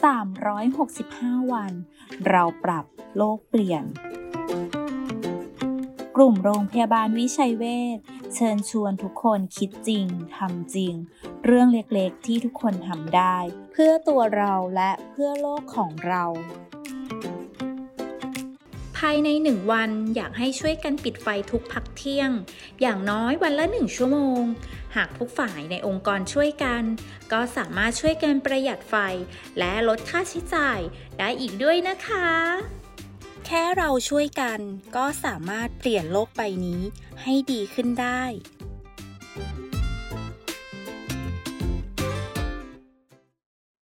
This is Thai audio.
365 วัน เราปรับโลกเปลี่ยน กลุ่มโรงพยาบาลวิชัยเวชเชิญชวนทุกคนคิดจริงทำจริง เรื่องเล็กๆที่ทุกคนทำได้ เพื่อตัวเราและเพื่อโลกของเรา ภายในหนึ่งวันอยากให้ช่วยกันปิดไฟทุกพักเที่ยง อย่างน้อยวันละหนึ่งชั่วโมง หากทุกฝ่ายในองค์กรช่วยกัน ก็สามารถช่วยกันประหยัดไฟ และลดค่าใช้จ่ายได้อีกด้วยนะคะ แค่เราช่วยกันก็สามารถเปลี่ยนโลกใบนี้ให้ดีขึ้นได้